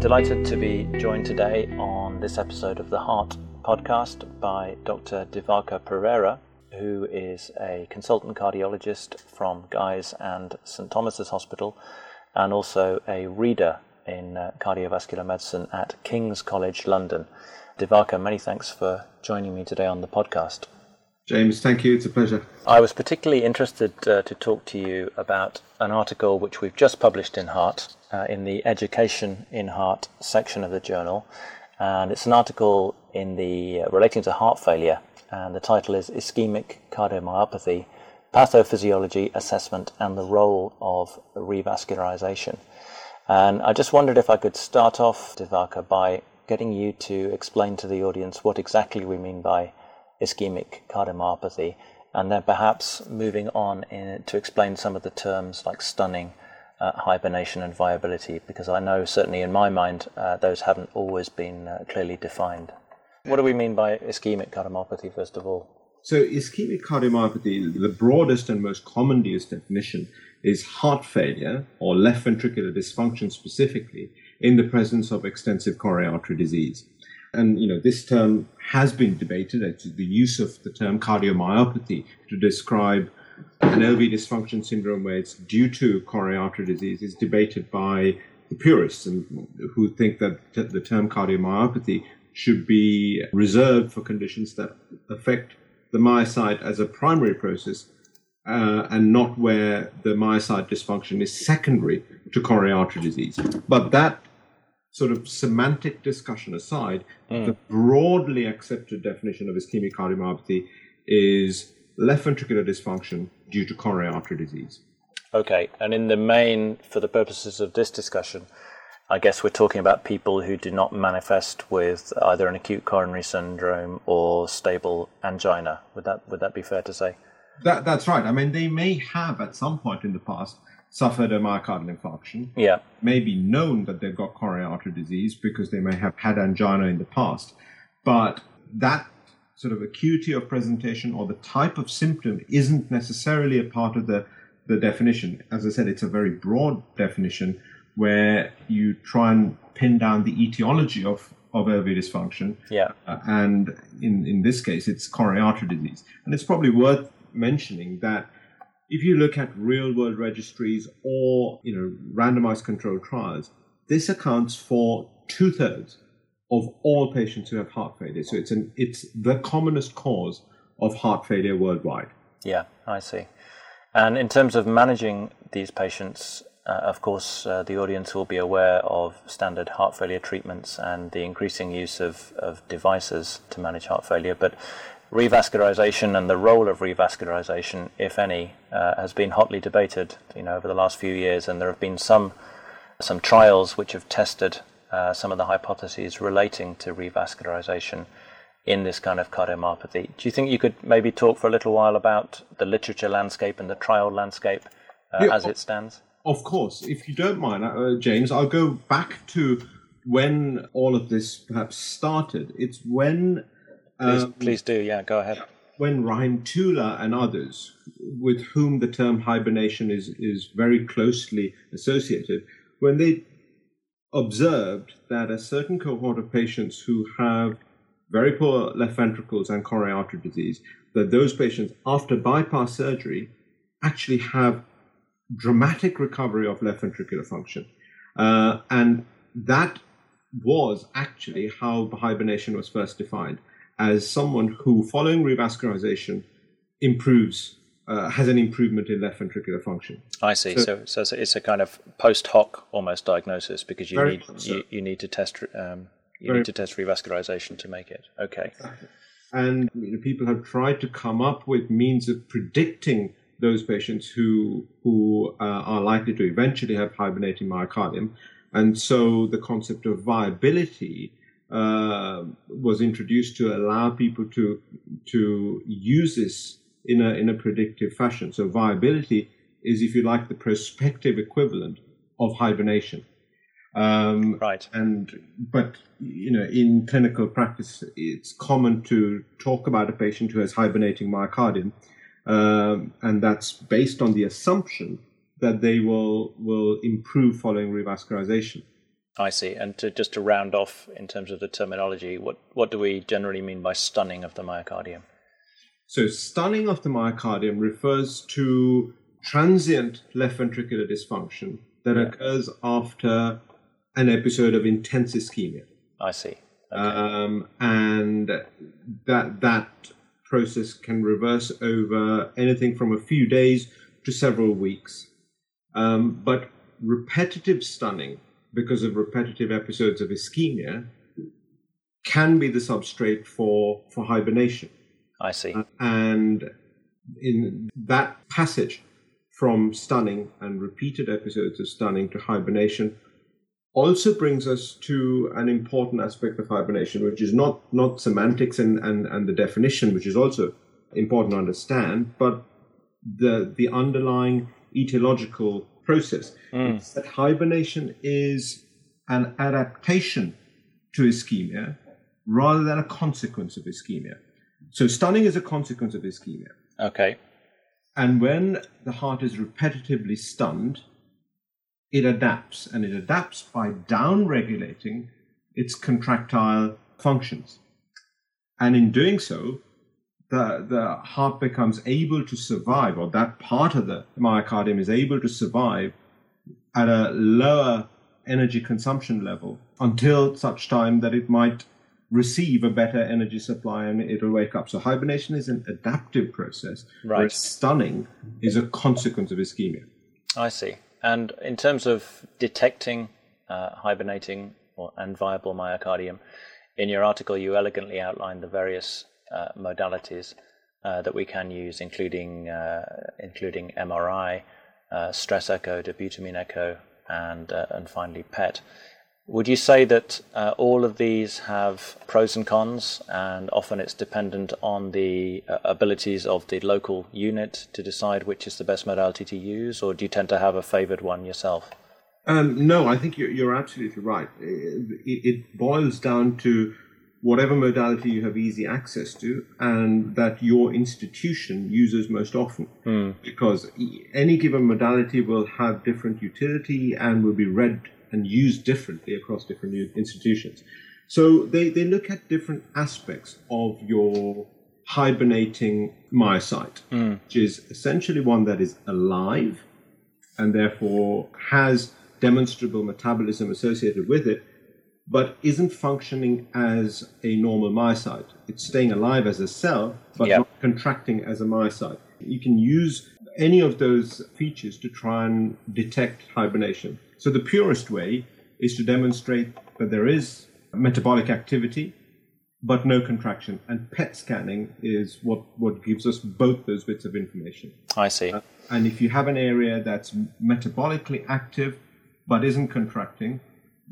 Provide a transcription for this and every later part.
Delighted to be joined today on this episode of the Heart podcast by Dr. Divaka Perera, who is a consultant cardiologist from Guy's and St Thomas's Hospital and also a reader in uh, cardiovascular medicine at King's College London. Divaka, many thanks for joining me today on the podcast. James, thank you. It's a pleasure. I was particularly interested uh, to talk to you about an article which we've just published in Heart, uh, in the Education in Heart section of the journal. And it's an article in the uh, relating to heart failure, and the title is Ischemic Cardiomyopathy Pathophysiology Assessment and the Role of Revascularization. And I just wondered if I could start off, Divaka, by getting you to explain to the audience what exactly we mean by ischemic cardiomyopathy, and then perhaps moving on in, to explain some of the terms like stunning, uh, hibernation, and viability, because I know certainly in my mind uh, those haven't always been uh, clearly defined. What do we mean by ischemic cardiomyopathy, first of all? So, ischemic cardiomyopathy, the broadest and most commonly used definition, is heart failure or left ventricular dysfunction specifically in the presence of extensive coronary artery disease. And you know, this term has been debated. It's the use of the term cardiomyopathy to describe an LV dysfunction syndrome where it's due to coronary artery disease is debated by the purists and who think that the term cardiomyopathy should be reserved for conditions that affect the myocyte as a primary process uh, and not where the myocyte dysfunction is secondary to coronary artery disease. But that sort of semantic discussion aside, mm. the broadly accepted definition of ischemic cardiomyopathy is left ventricular dysfunction due to coronary artery disease. Okay, and in the main, for the purposes of this discussion, I guess we're talking about people who do not manifest with either an acute coronary syndrome or stable angina. Would that would that be fair to say? That that's right. I mean, they may have at some point in the past suffered a myocardial infarction. Yeah. May be known that they've got coronary artery disease because they may have had angina in the past. But that sort of acuity of presentation or the type of symptom isn't necessarily a part of the, the definition. As I said, it's a very broad definition where you try and pin down the etiology of, of LV dysfunction. Yeah. Uh, and in, in this case, it's coronary artery disease. And it's probably worth mentioning that if you look at real world registries or you know randomized controlled trials, this accounts for two thirds of all patients who have heart failure. So it's an it's the commonest cause of heart failure worldwide. Yeah, I see. And in terms of managing these patients, uh, of course, uh, the audience will be aware of standard heart failure treatments and the increasing use of, of devices to manage heart failure. But revascularization and the role of revascularization, if any, uh, has been hotly debated, you know, over the last few years, and there have been some some trials which have tested uh, some of the hypotheses relating to revascularization in this kind of cardiomyopathy. Do you think you could maybe talk for a little while about the literature landscape and the trial landscape uh, yeah, as it stands? Of course, if you don't mind, uh, James, I'll go back to when all of this perhaps started. It's when Please, um, please do. Yeah, go ahead. When Rahimtoola and others, with whom the term hibernation is, is very closely associated, when they observed that a certain cohort of patients who have very poor left ventricles and coronary artery disease, that those patients, after bypass surgery, actually have dramatic recovery of left ventricular function. Uh, and that was actually how hibernation was first defined as someone who, following revascularization, improves uh, has an improvement in left ventricular function. I see. So, so, so it's a kind of post hoc almost diagnosis because you need so. you, you, need to test um, you very need to test revascularization to make it. Okay. And you know, people have tried to come up with means of predicting those patients who who uh, are likely to eventually have hibernating myocardium, and so the concept of viability uh, was introduced to allow people to to use this in a in a predictive fashion. So viability is, if you like, the prospective equivalent of hibernation. Um, right. And but you know, in clinical practice, it's common to talk about a patient who has hibernating myocardium, um, and that's based on the assumption that they will will improve following revascularization. I see. And to just to round off in terms of the terminology, what, what do we generally mean by stunning of the myocardium? So, stunning of the myocardium refers to transient left ventricular dysfunction that yeah. occurs after an episode of intense ischemia. I see. Okay. Um, and that that process can reverse over anything from a few days to several weeks. Um, but repetitive stunning, because of repetitive episodes of ischemia, can be the substrate for, for hibernation. I see. Uh, and in that passage from stunning and repeated episodes of stunning to hibernation also brings us to an important aspect of hibernation, which is not, not semantics and, and, and the definition, which is also important to understand, but the, the underlying etiological process. Mm. That hibernation is an adaptation to ischemia rather than a consequence of ischemia. So stunning is a consequence of ischemia. Okay. And when the heart is repetitively stunned, it adapts, and it adapts by down regulating its contractile functions. And in doing so, the, the heart becomes able to survive, or that part of the myocardium is able to survive at a lower energy consumption level until such time that it might receive a better energy supply and it'll wake up. So hibernation is an adaptive process, right. stunning is a consequence of ischemia. I see. And in terms of detecting uh, hibernating or, and viable myocardium, in your article you elegantly outlined the various modalities uh, that we can use, including uh, including MRI, uh, stress echo, dobutamine echo, and uh, and finally PET. Would you say that uh, all of these have pros and cons, and often it's dependent on the uh, abilities of the local unit to decide which is the best modality to use, or do you tend to have a favored one yourself? Um, no, I think you're, you're absolutely right. It, it, boils down to whatever modality you have easy access to and that your institution uses most often. Mm. Because any given modality will have different utility and will be read and used differently across different institutions. So they, they look at different aspects of your hibernating myocyte, mm. which is essentially one that is alive and therefore has demonstrable metabolism associated with it, but isn't functioning as a normal myocyte. It's staying alive as a cell, but yep. not contracting as a myocyte. You can use any of those features to try and detect hibernation. So the purest way is to demonstrate that there is metabolic activity, but no contraction. And PET scanning is what, what gives us both those bits of information. I see. Uh, and if you have an area that's metabolically active but isn't contracting,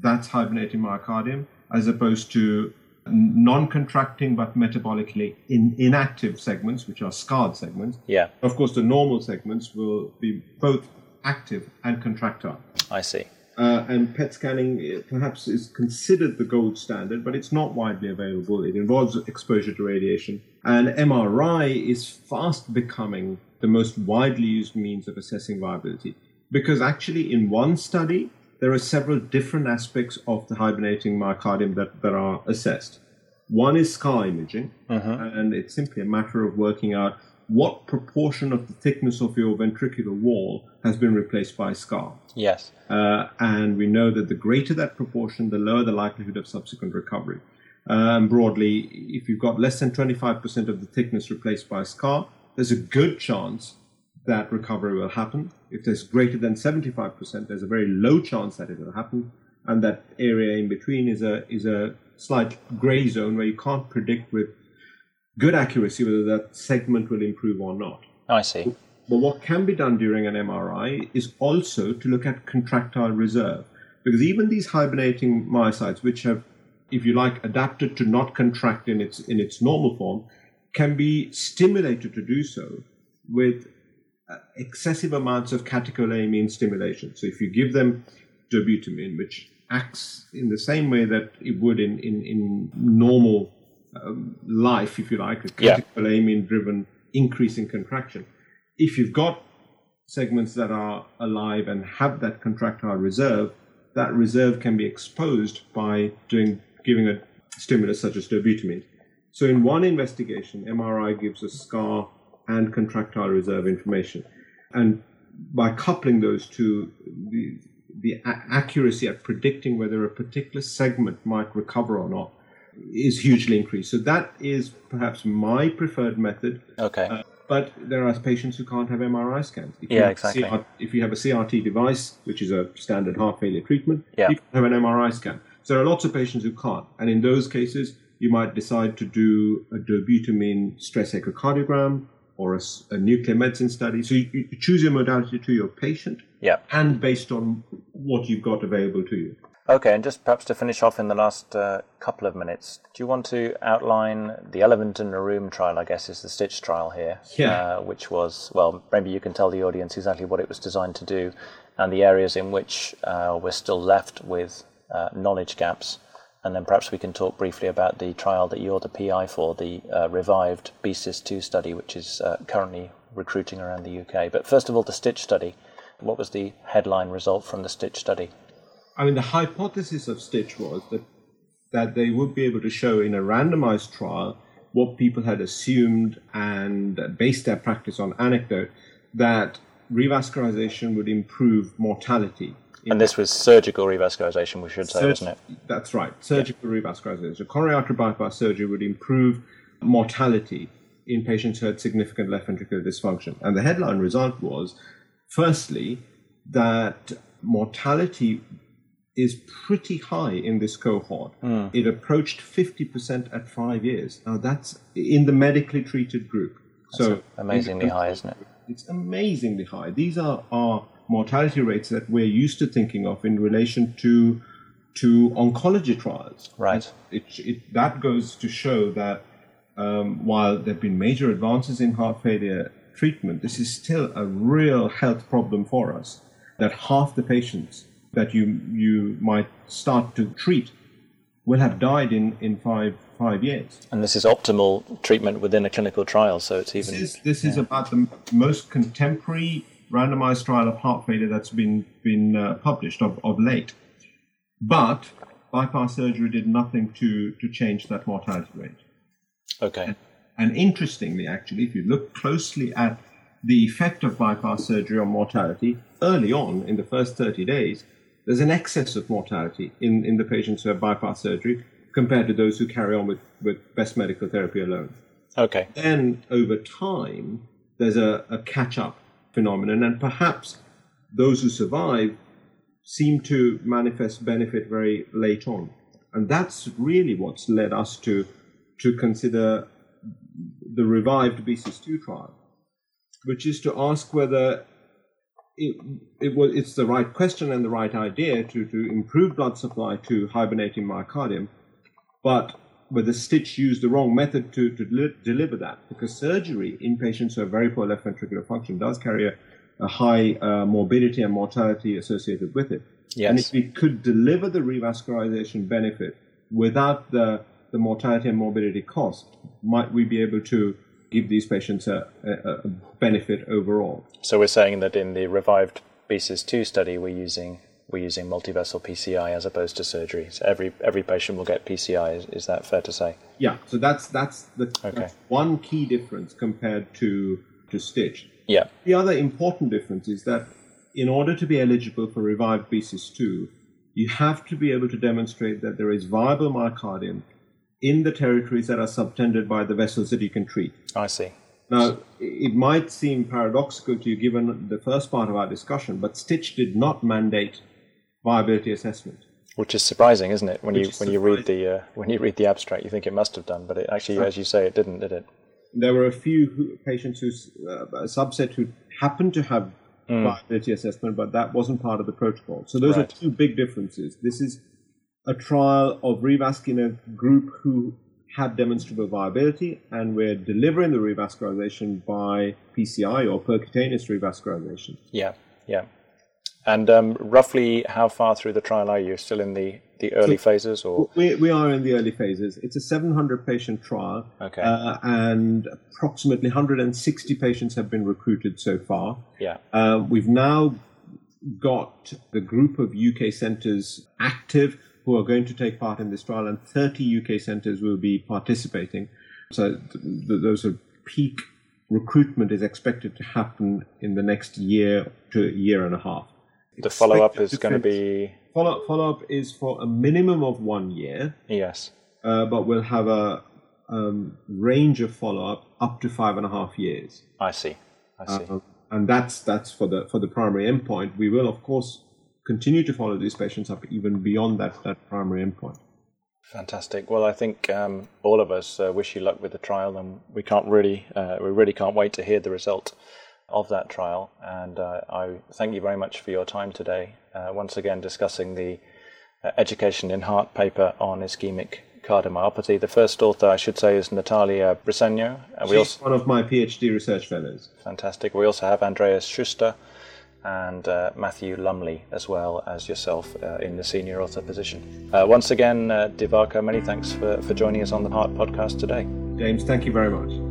that's hibernating myocardium, as opposed to non-contracting but metabolically in, inactive segments, which are scarred segments. Yeah. Of course, the normal segments will be both active and contractile. I see. Uh, and PET scanning uh, perhaps is considered the gold standard, but it's not widely available. It involves exposure to radiation. And MRI is fast becoming the most widely used means of assessing viability. Because actually, in one study, there are several different aspects of the hibernating myocardium that, that are assessed. One is scar imaging, uh-huh. and it's simply a matter of working out what proportion of the thickness of your ventricular wall has been replaced by scar. Yes. Uh, and we know that the greater that proportion, the lower the likelihood of subsequent recovery. Um, broadly, if you've got less than 25% of the thickness replaced by scar, there's a good chance that recovery will happen. If there's greater than 75%, there's a very low chance that it will happen. And that area in between is a, is a slight gray zone where you can't predict with good accuracy whether that segment will improve or not. Oh, I see. But what can be done during an MRI is also to look at contractile reserve. Because even these hibernating myocytes, which have, if you like, adapted to not contract in its, in its normal form, can be stimulated to do so with excessive amounts of catecholamine stimulation. So if you give them dobutamine, which acts in the same way that it would in, in, in normal um, life, if you like, a catecholamine driven increase in contraction. If you've got segments that are alive and have that contractile reserve, that reserve can be exposed by doing giving a stimulus such as dobutamine. So in one investigation, MRI gives a scar and contractile reserve information. And by coupling those two, the, the a- accuracy at predicting whether a particular segment might recover or not is hugely increased. So that is perhaps my preferred method. Okay. Uh, but there are patients who can't have MRI scans. If you Yeah, have exactly. CR if you have a CRT device, which is a standard heart failure treatment, Yeah. you can have an MRI scan. So there are lots of patients who can't. And in those cases, you might decide to do a dobutamine stress echocardiogram or a nuclear medicine study. So you, you choose your modality to your patient Yeah. and based on what you've got available to you. Okay, and just perhaps to finish off in the last uh, couple of minutes, do you want to outline the elephant in the room trial? I guess is the STICH trial here, Yeah. uh, which was well, maybe you can tell the audience exactly what it was designed to do, and the areas in which uh, we're still left with uh, knowledge gaps, and then perhaps we can talk briefly about the trial that you're the PI for, the uh, revived BCIS2 study, which is uh, currently recruiting around the UK. But first of all, the STICH study. What was the headline result from the STICH study? I mean, the hypothesis of STICH was that that they would be able to show in a randomized trial what people had assumed and based their practice on anecdote that revascularization would improve mortality. And this was surgical revascularization, we should say, Surg- wasn't it? That's right, surgical revascularization. Coronary artery bypass surgery would improve mortality in patients who had significant left ventricular dysfunction. And the headline result was, firstly, that mortality is pretty high in this cohort. Hmm. It approached 50% at five years. Now, that's in the medically treated group. so Amazingly high, isn't it? it's amazingly high. These are, are mortality rates that we're used to thinking of in relation to to oncology trials. Right. It, it, that goes to show that um, while there have been major advances in heart failure treatment, this is still a real health problem for us. That half the patients that you you might start to treat will have died in, in five five years. And this is optimal treatment within a clinical trial, so it's even. This is, this is about the most contemporary randomized trial of heart failure that's been been uh, published of, of late. But bypass surgery did nothing to, to change that mortality rate. Okay. And interestingly, actually, if you look closely at the effect of bypass surgery on mortality early on in the first 30 days, there's an excess of mortality in, in the patients who have bypass surgery compared to those who carry on with, with best medical therapy alone Okay. then over time, there's a, a catch up phenomenon, and perhaps those who survive seem to manifest benefit very late on. And that's really what's led us to, to consider the revived BCIS2 trial, which is to ask whether it, it was, it's the right question and the right idea to, to improve blood supply to hibernating myocardium, but whether STICH used the wrong method to, to deli- deliver that, because surgery in patients who have very poor left ventricular function does carry a, a high uh, morbidity and mortality associated with it. Yes. And if we could deliver the revascularization benefit without the, the mortality and morbidity cost, might we be able to give these patients a, a, a benefit overall? So we're saying that in the revived BCIS 2 study, we're using we're using multivessel PCI as opposed to surgery. So every every patient will get PCI. Is, is that fair to say? Yeah, so that's that's the Okay. that's one key difference compared to to STICH. Yeah. The other important difference is that in order to be eligible for revived BCIS2, you have to be able to demonstrate that there is viable myocardium in the territories that are subtended by the vessels that you can treat. I see. Now, it might seem paradoxical to you given the first part of our discussion, but STICH did not mandate viability assessment. Which is surprising, isn't it? When Which you when you read the uh, when you read the abstract, you think it must have done, but it actually, as you say, it didn't, did it? There were a few who, patients who, uh, a subset who happened to have viability assessment, but that wasn't part of the protocol. So those Right. are two big differences. This is a trial of revascular group who had demonstrable viability, and we're delivering the revascularization by PCI or percutaneous revascularization. Yeah. Yeah. And um, roughly, how far through the trial are you? Still in the, the early phases, or We, we are in the early phases. It's a 700 patient trial, Okay. uh, and approximately 160 patients have been recruited so far. yeah, Uh, we've now got the group of UK centres active who are going to take part in this trial, and 30 UK centres will be participating. So th- th- those are peak recruitment is expected to happen in the next year to a year and a half. The follow up is going to be follow up. follow up is for a minimum of one year. Yes, uh, but we'll have a um, range of follow up up to five and a half years. I see. I see. Uh, and that's that's for the for the primary endpoint. We will of course continue to follow these patients up even beyond that that primary endpoint. Fantastic. Well, I think um, all of us uh, wish you luck with the trial, and we can't really uh, we really can't wait to hear the result of that trial. And uh, I thank you very much for your time today. Uh, once again, discussing the uh, education in heart paper on ischemic cardiomyopathy. The first author, I should say, is Natalia Briceno. She's also, one of my PhD research fellows. Fantastic. We also have Andreas Schuster and uh, Matthew Lumley, as well as yourself uh, in the senior author position. Uh, once again, uh, Divaka, many thanks for, for joining us on the Heart podcast today. James, thank you very much.